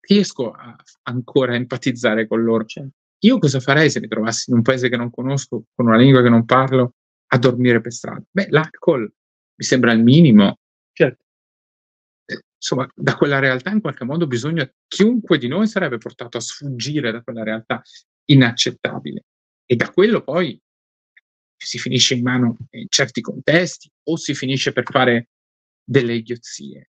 riesco a, ancora a empatizzare con loro. Cioè, io cosa farei se mi trovassi in un paese che non conosco, con una lingua che non parlo, a dormire per strada? Beh, l'alcol mi sembra il minimo. Certo. Eh, insomma, da quella realtà in qualche modo bisogna, chiunque di noi sarebbe portato a sfuggire da quella realtà inaccettabile. E da quello poi si finisce in mano in certi contesti o si finisce per fare delle idiozie.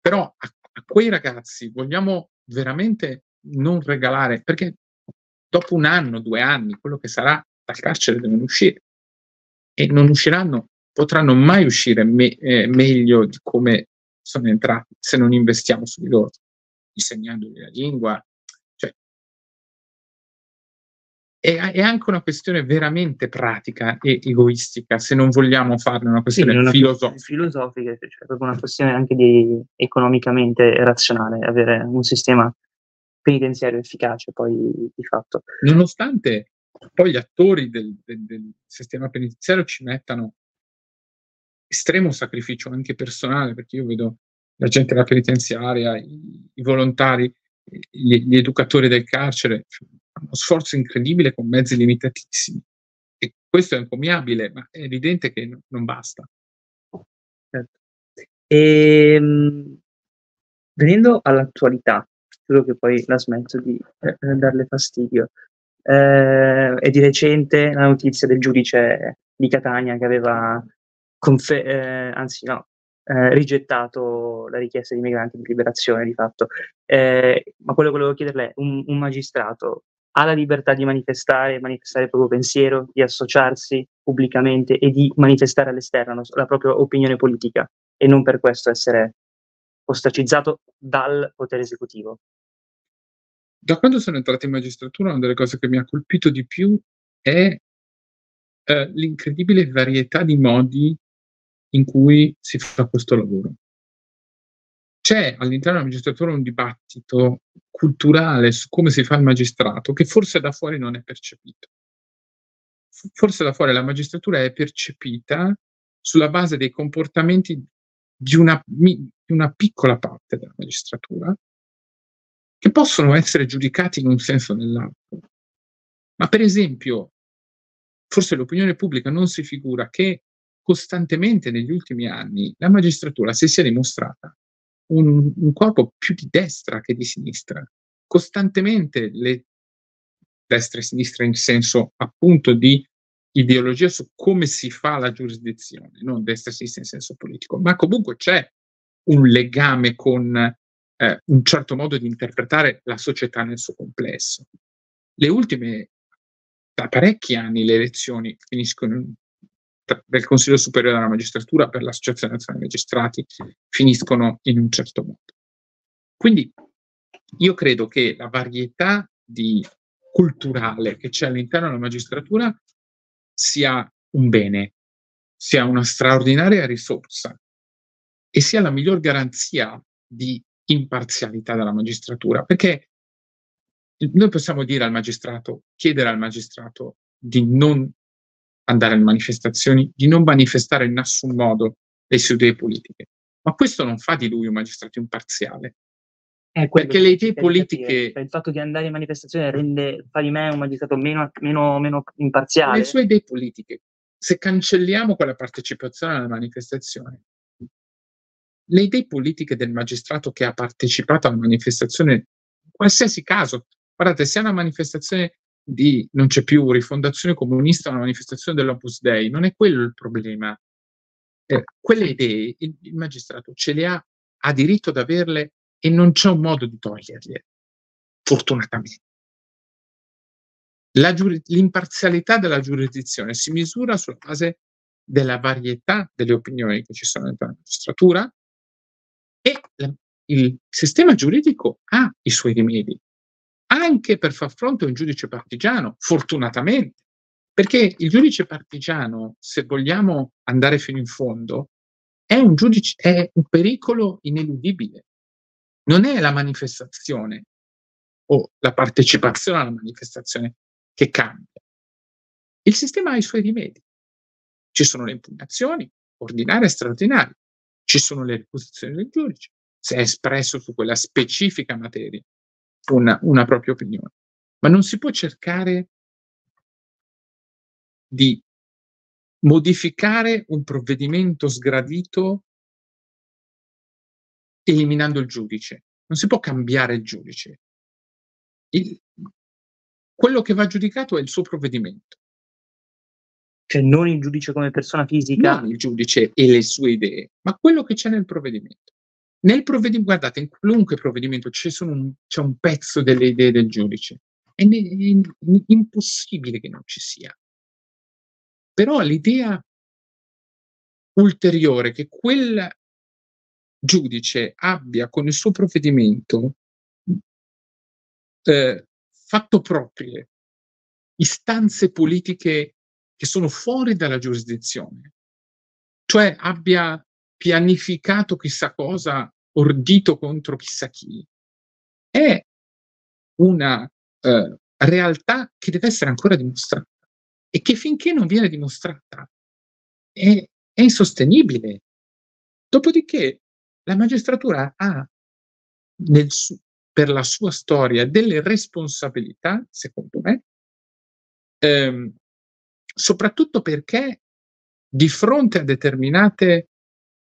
Però a, a quei ragazzi vogliamo veramente non regalare, perché dopo un anno, due anni, quello che sarà dal carcere devono uscire e non usciranno, potranno mai uscire me, eh, meglio di come sono entrati se non investiamo su di loro, insegnandogli la lingua. È, è, anche una questione veramente pratica e egoistica, se non vogliamo farne una questione sì, una filosofica. filosofica. Cioè proprio una questione anche di economicamente razionale, avere un sistema penitenziario efficace poi di fatto. Nonostante poi gli attori del, del, del sistema penitenziario ci mettano estremo sacrificio anche personale, perché io vedo la gente della penitenziaria, i, i volontari, gli, gli, educatori del carcere, uno sforzo incredibile con mezzi limitatissimi. E questo è encomiabile, ma è evidente che no, non basta. Certo. E, ehm, venendo all'attualità, giuro che poi la smetto di eh, darle fastidio. Eh, è di recente la notizia del giudice di Catania che aveva confe- eh, anzi no, eh, rigettato la richiesta di migranti di liberazione di fatto. Eh, ma quello che volevo chiederle è, un, un magistrato ha la libertà di manifestare, manifestare il proprio pensiero, di associarsi pubblicamente e di manifestare all'esterno la propria opinione politica e non per questo essere ostracizzato dal potere esecutivo. Da quando sono entrato in magistratura, una delle cose che mi ha colpito di più è eh, l'incredibile varietà di modi in cui si fa questo lavoro. C'è all'interno della magistratura un dibattito culturale su come si fa il magistrato che forse da fuori non è percepito. Forse da fuori la magistratura è percepita sulla base dei comportamenti di una, di una piccola parte della magistratura che possono essere giudicati in un senso o nell'altro. Ma per esempio, forse l'opinione pubblica non si figura che costantemente negli ultimi anni la magistratura si sia dimostrata un, un corpo più di destra che di sinistra. Costantemente le destra e sinistra in senso appunto di ideologia su come si fa la giurisdizione, non destra e sinistra in senso politico, ma comunque c'è un legame con eh, un certo modo di interpretare la società nel suo complesso. Le ultime, da parecchi anni, le elezioni finiscono del Consiglio Superiore della Magistratura per l'Associazione Nazionale Magistrati finiscono in un certo modo. Quindi io credo che la varietà di culturale che c'è all'interno della magistratura sia un bene, sia una straordinaria risorsa e sia la miglior garanzia di imparzialità della magistratura, perché noi possiamo dire al magistrato, chiedere al magistrato di non andare alle manifestazioni, di non manifestare in nessun modo le sue idee politiche, ma questo non fa di lui un magistrato imparziale. Perché le idee politiche... Cioè, il fatto di andare in manifestazione rende, fa di me un magistrato meno, meno, meno imparziale. Le sue idee politiche, se cancelliamo quella partecipazione alla manifestazione, le idee politiche del magistrato che ha partecipato alla manifestazione, in qualsiasi caso, Guardate, se è una manifestazione di non c'è più rifondazione comunista, una manifestazione dell'Opus Dei, non è quello il problema. Eh, quelle idee il, il, magistrato ce le ha, ha diritto ad averle e non c'è un modo di toglierle, fortunatamente. La giuri- l'imparzialità della giurisdizione si misura sulla base della varietà delle opinioni che ci sono nella magistratura e la, il sistema giuridico ha i suoi rimedi, anche per far fronte a un giudice partigiano, fortunatamente, perché il giudice partigiano, se vogliamo andare fino in fondo, è un, giudice, è un pericolo ineludibile. Non è la manifestazione o la partecipazione alla manifestazione che cambia. Il sistema ha i suoi rimedi. Ci sono le impugnazioni, ordinarie e straordinarie. Ci sono le riposizioni del giudice, se è espresso su quella specifica materia una, una propria opinione. Ma non si può cercare di modificare un provvedimento sgradito eliminando il giudice. Non si può cambiare il giudice. Il, quello che va giudicato è il suo provvedimento. Cioè non il giudice come persona fisica? Non il giudice e le sue idee, ma quello che c'è nel provvedimento. Nel provvedimento, guardate, in qualunque provvedimento c'è, un, c'è un pezzo delle idee del giudice. È, ne, è impossibile che non ci sia. Però l'idea ulteriore che quel giudice abbia con il suo provvedimento eh, fatto proprie istanze politiche che sono fuori dalla giurisdizione, cioè abbia pianificato chissà cosa, ordito contro chissà chi, è una eh, realtà che deve essere ancora dimostrata e che finché non viene dimostrata è, è insostenibile. Dopodiché la magistratura ha nel per la sua storia delle responsabilità, secondo me, ehm, soprattutto perché di fronte a determinate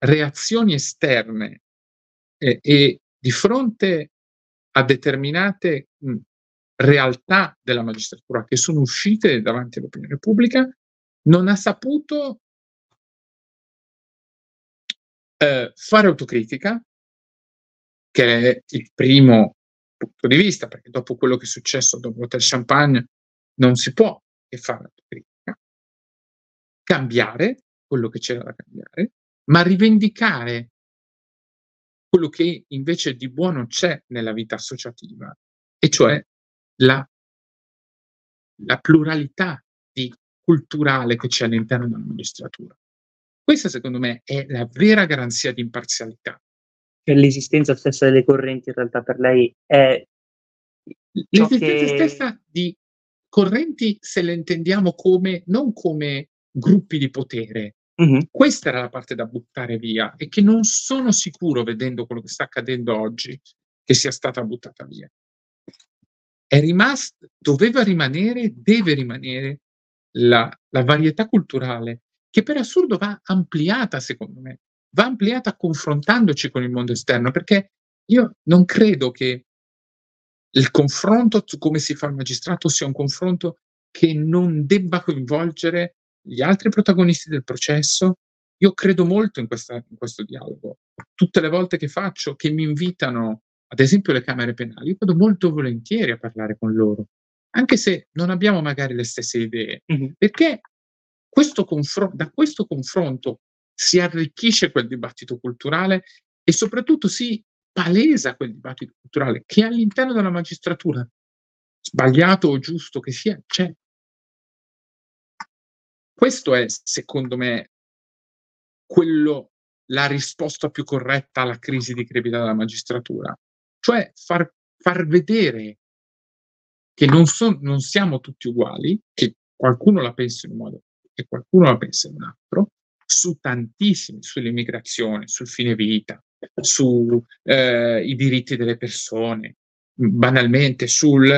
reazioni esterne eh, e di fronte a determinate realtà della magistratura che sono uscite davanti all'opinione pubblica, non ha saputo eh, fare autocritica, che è il primo punto di vista, perché dopo quello che è successo dopo Hotel Champagne non si può che fare autocritica, cambiare quello che c'era da cambiare, ma rivendicare quello che invece di buono c'è nella vita associativa, e cioè la, la pluralità di culturale che c'è all'interno della magistratura. Questa secondo me è la vera garanzia di imparzialità. Cioè l'esistenza stessa delle correnti in realtà per lei è l'esistenza che... stessa di correnti se le intendiamo come non come gruppi di potere. Mm-hmm. Questa era la parte da buttare via e che non sono sicuro, vedendo quello che sta accadendo oggi, che sia stata buttata via. È rimasto, doveva rimanere, deve rimanere la, la varietà culturale, che per assurdo va ampliata, secondo me, va ampliata confrontandoci con il mondo esterno, perché io non credo che il confronto su come si fa il magistrato sia un confronto che non debba coinvolgere gli altri protagonisti del processo. Io credo molto in, questa, in questo dialogo. Tutte le volte che faccio, che mi invitano, ad esempio le camere penali, io vado molto volentieri a parlare con loro, anche se non abbiamo magari le stesse idee, mm-hmm. perché questo confr- da questo confronto si arricchisce quel dibattito culturale e soprattutto si palesa quel dibattito culturale che all'interno della magistratura, sbagliato o giusto che sia, c'è. Questo è, secondo me, quello, la risposta più corretta alla crisi di credibilità della magistratura, cioè far, far vedere che non, son, non siamo tutti uguali, che qualcuno la pensa in un modo e qualcuno la pensa in un altro, su tantissimi, sull'immigrazione, sul fine vita, sui eh, diritti delle persone, banalmente sugli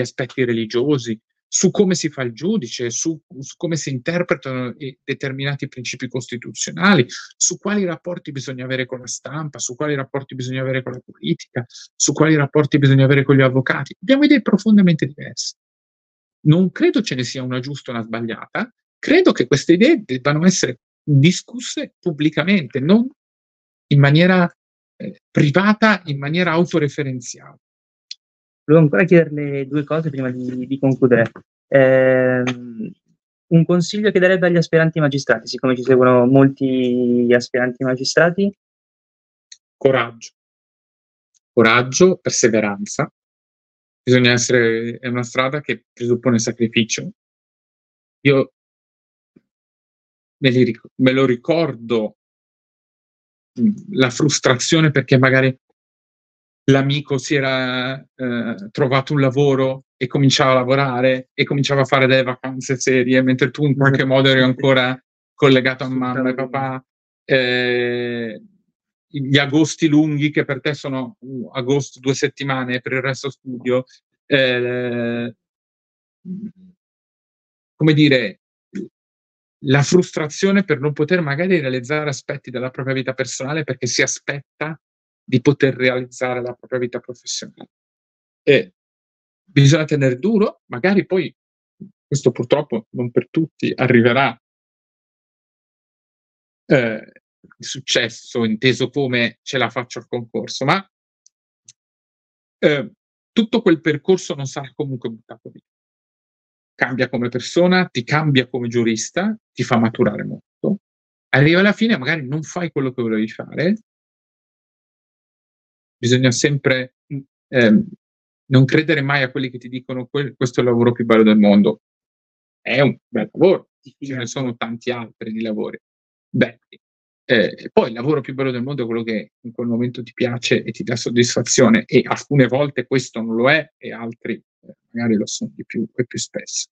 aspetti religiosi, su come si fa il giudice, su, su come si interpretano determinati principi costituzionali, su quali rapporti bisogna avere con la stampa, su quali rapporti bisogna avere con la politica, su quali rapporti bisogna avere con gli avvocati. Abbiamo idee profondamente diverse. Non credo ce ne sia una giusta o una sbagliata, credo che queste idee debbano essere discusse pubblicamente, non in maniera eh, privata, in maniera autoreferenziale. Volevo ancora chiederle due cose prima di, di concludere. Eh, un consiglio che darebbe agli aspiranti magistrati, siccome ci seguono molti aspiranti magistrati? Coraggio. Coraggio, perseveranza. Bisogna essere, è una strada che presuppone sacrificio. Io me, li, me lo ricordo la frustrazione perché magari l'amico si era eh, trovato un lavoro e cominciava a lavorare e cominciava a fare delle vacanze serie, mentre tu in qualche modo eri ancora collegato a mamma e papà. Eh, gli agosti lunghi che per te sono uh, agosto due settimane per il resto studio. Eh, come dire, la frustrazione per non poter magari realizzare aspetti della propria vita personale perché si aspetta di poter realizzare la propria vita professionale. E bisogna tenere duro, magari poi, questo purtroppo non per tutti, arriverà eh, il successo inteso come ce la faccio al concorso, ma eh, tutto quel percorso non sarà comunque buttato via. Cambia come persona, ti cambia come giurista, ti fa maturare molto. Arriva alla fine, magari non fai quello che volevi fare, bisogna sempre eh, non credere mai a quelli che ti dicono questo è il lavoro più bello del mondo. È un bel lavoro, ce ne sono tanti altri di lavori belli. Eh, poi il lavoro più bello del mondo è quello che in quel momento ti piace e ti dà soddisfazione e alcune volte questo non lo è e altri eh, magari lo sono di più e più spesso.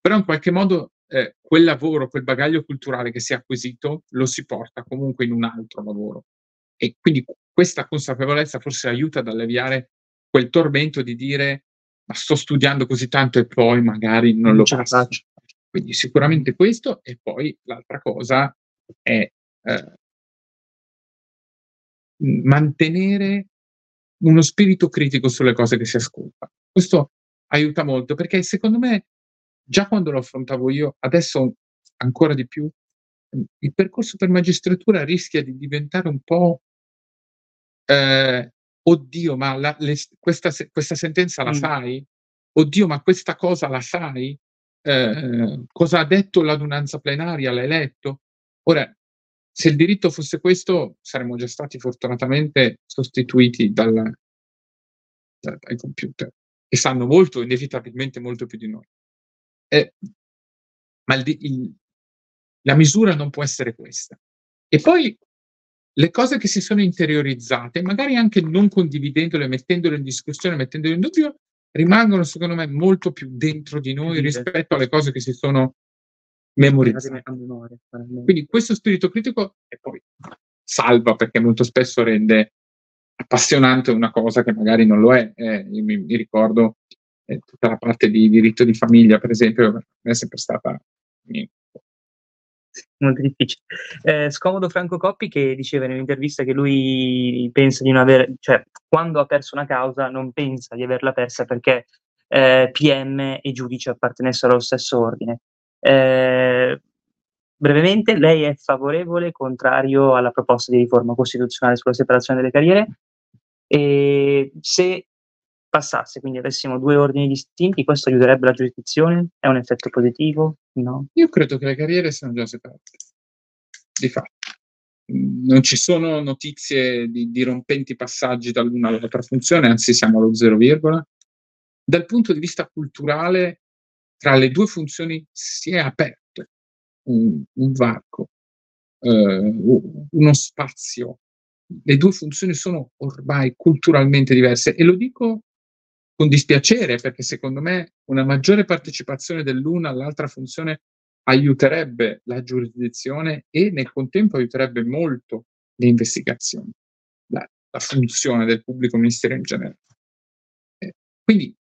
Però in qualche modo eh, quel lavoro, quel bagaglio culturale che si è acquisito lo si porta comunque in un altro lavoro. E quindi questa consapevolezza forse aiuta ad alleviare quel tormento di dire ma sto studiando così tanto e poi magari non lo faccio. Quindi sicuramente questo e poi l'altra cosa è eh, mantenere uno spirito critico sulle cose che si ascolta. Questo aiuta molto perché secondo me già quando lo affrontavo io, adesso ancora di più, il percorso per magistratura rischia di diventare un po' eh, oddio, ma la, le, questa, questa, sentenza la mm. sai? Oddio, ma questa cosa la sai? Eh, cosa ha detto l'adunanza plenaria? L'hai letto? Ora, se il diritto fosse questo, saremmo già stati fortunatamente sostituiti dal, da, dai computer, che sanno molto, inevitabilmente molto più di noi. Eh, ma il, il, la misura non può essere questa. E poi le cose che si sono interiorizzate, magari anche non condividendole, mettendole in discussione, mettendole in dubbio, rimangono secondo me molto più dentro di noi rispetto alle cose che si sono memorizzate. Quindi questo spirito critico e poi salva perché molto spesso rende appassionante una cosa che magari non lo è. Eh, io mi, mi ricordo eh, tutta la parte di diritto di famiglia, per esempio, è sempre stata molto difficile. Eh, scomodo Franco Coppi che diceva in un'intervista che lui pensa di non avere, cioè quando ha perso una causa non pensa di averla persa perché eh, PM e giudice appartenessero allo stesso ordine. Eh, brevemente, lei è favorevole, contrario alla proposta di riforma costituzionale sulla separazione delle carriere? E se passasse, quindi avessimo due ordini distinti, questo aiuterebbe la giurisdizione? È un effetto positivo? No? Io credo che le carriere siano già separate, di fatto. Non ci sono notizie di, di rompenti passaggi dall'una all'altra funzione, anzi siamo allo zero virgola. Dal punto di vista culturale, tra le due funzioni si è aperto un, un varco, eh, uno spazio. Le due funzioni sono ormai culturalmente diverse e lo dico con dispiacere, perché secondo me una maggiore partecipazione dell'una all'altra funzione aiuterebbe la giurisdizione e nel contempo aiuterebbe molto le investigazioni, la, la funzione del pubblico ministero in generale. Eh, quindi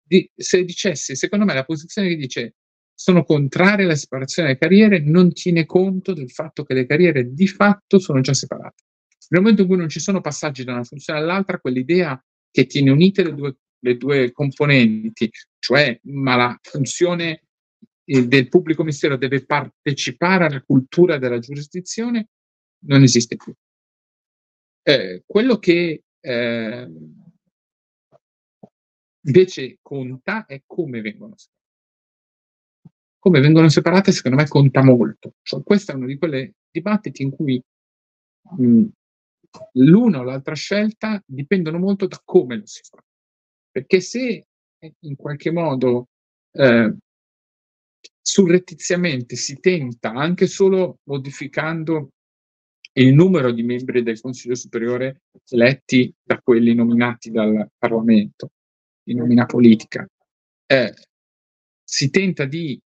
di, se dicessi, secondo me la posizione che dice sono contraria alla separazione delle carriere non tiene conto del fatto che le carriere di fatto sono già separate. Nel momento in cui non ci sono passaggi da una funzione all'altra, quell'idea che tiene unite le due, le due componenti, cioè ma la funzione eh, del pubblico ministero deve partecipare alla cultura della giurisdizione, non esiste più. Eh, quello che eh, invece conta è come vengono separate. Come vengono separate, secondo me, conta molto. Cioè, questo è uno di quei dibattiti in cui mh, l'una o l'altra scelta dipendono molto da come lo si fa. Perché se in qualche modo eh, surrettiziamente si tenta, anche solo modificando il numero di membri del Consiglio Superiore eletti da quelli nominati dal Parlamento, di nomina politica, eh, si tenta di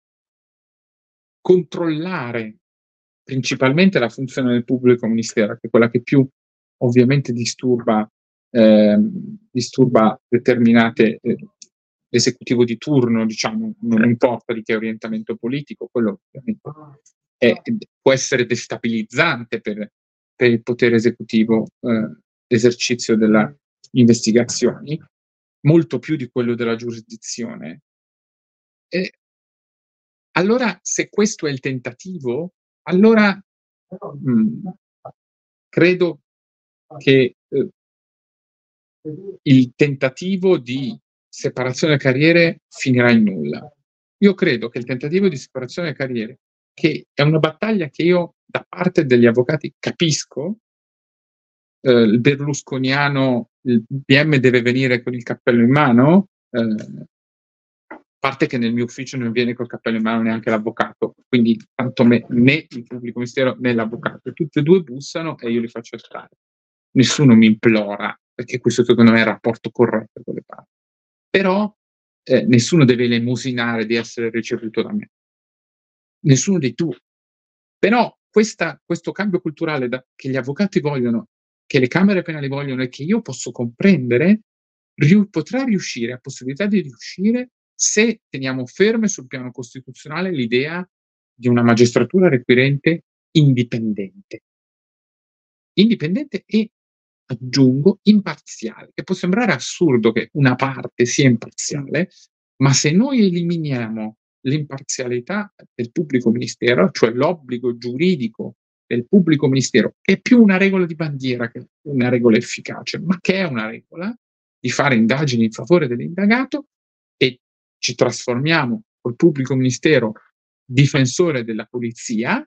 controllare principalmente la funzione del pubblico ministero, che è quella che più ovviamente disturba, eh, disturba determinate eh, l'esecutivo di turno, diciamo, non importa di che orientamento politico, quello ovviamente è, può essere destabilizzante per, per il potere esecutivo eh, l'esercizio delle investigazioni, molto più di quello della giurisdizione. E allora, se questo è il tentativo, allora mh, mm, credo che eh, il tentativo di separazione carriere finirà in nulla. Io credo che il tentativo di separazione carriere, che è una battaglia che io da parte degli avvocati capisco, eh, il berlusconiano, il PM deve venire con il cappello in mano, eh, parte che nel mio ufficio non viene col cappello in mano neanche l'avvocato, quindi tanto me, né il pubblico ministero né l'avvocato, tutti e due bussano e io li faccio entrare. Nessuno mi implora, perché questo secondo me è il rapporto corretto con le parti però eh, nessuno deve elemosinare di essere ricevuto da me. Nessuno dei due. Però questa, questo cambio culturale da, che gli avvocati vogliono, che le camere penali vogliono e che io posso comprendere, riu- potrà riuscire, ha possibilità di riuscire se teniamo ferme sul piano costituzionale l'idea di una magistratura requirente indipendente. Indipendente e aggiungo, imparziale, che può sembrare assurdo che una parte sia imparziale, ma se noi eliminiamo l'imparzialità del pubblico ministero, cioè l'obbligo giuridico del pubblico ministero, che è più una regola di bandiera che una regola efficace, ma che è una regola di fare indagini in favore dell'indagato e ci trasformiamo col pubblico ministero difensore della polizia,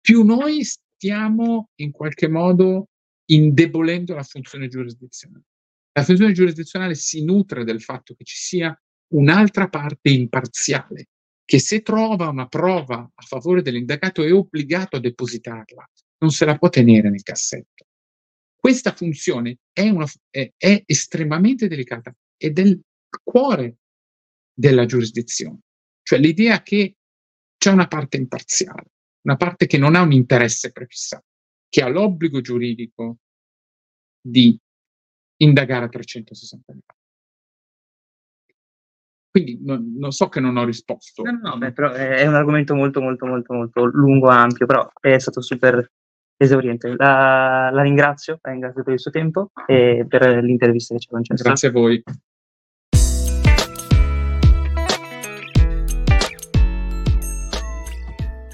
più noi stiamo in qualche modo indebolendo la funzione giurisdizionale. La funzione giurisdizionale si nutre del fatto che ci sia un'altra parte imparziale, che se trova una prova a favore dell'indagato è obbligato a depositarla, non se la può tenere nel cassetto. Questa funzione è, una, è, è estremamente delicata ed è il cuore della giurisdizione, cioè l'idea che c'è una parte imparziale, una parte che non ha un interesse prefissato che ha l'obbligo giuridico di indagare a 360 gradi. Quindi non, non, so che non ho risposto. No, no, beh, però è un argomento molto, molto, molto, molto lungo, ampio, però è stato super esauriente. La, la ringrazio, la ringrazio per il suo tempo e per l'intervista che ci ha concesso. Grazie a voi.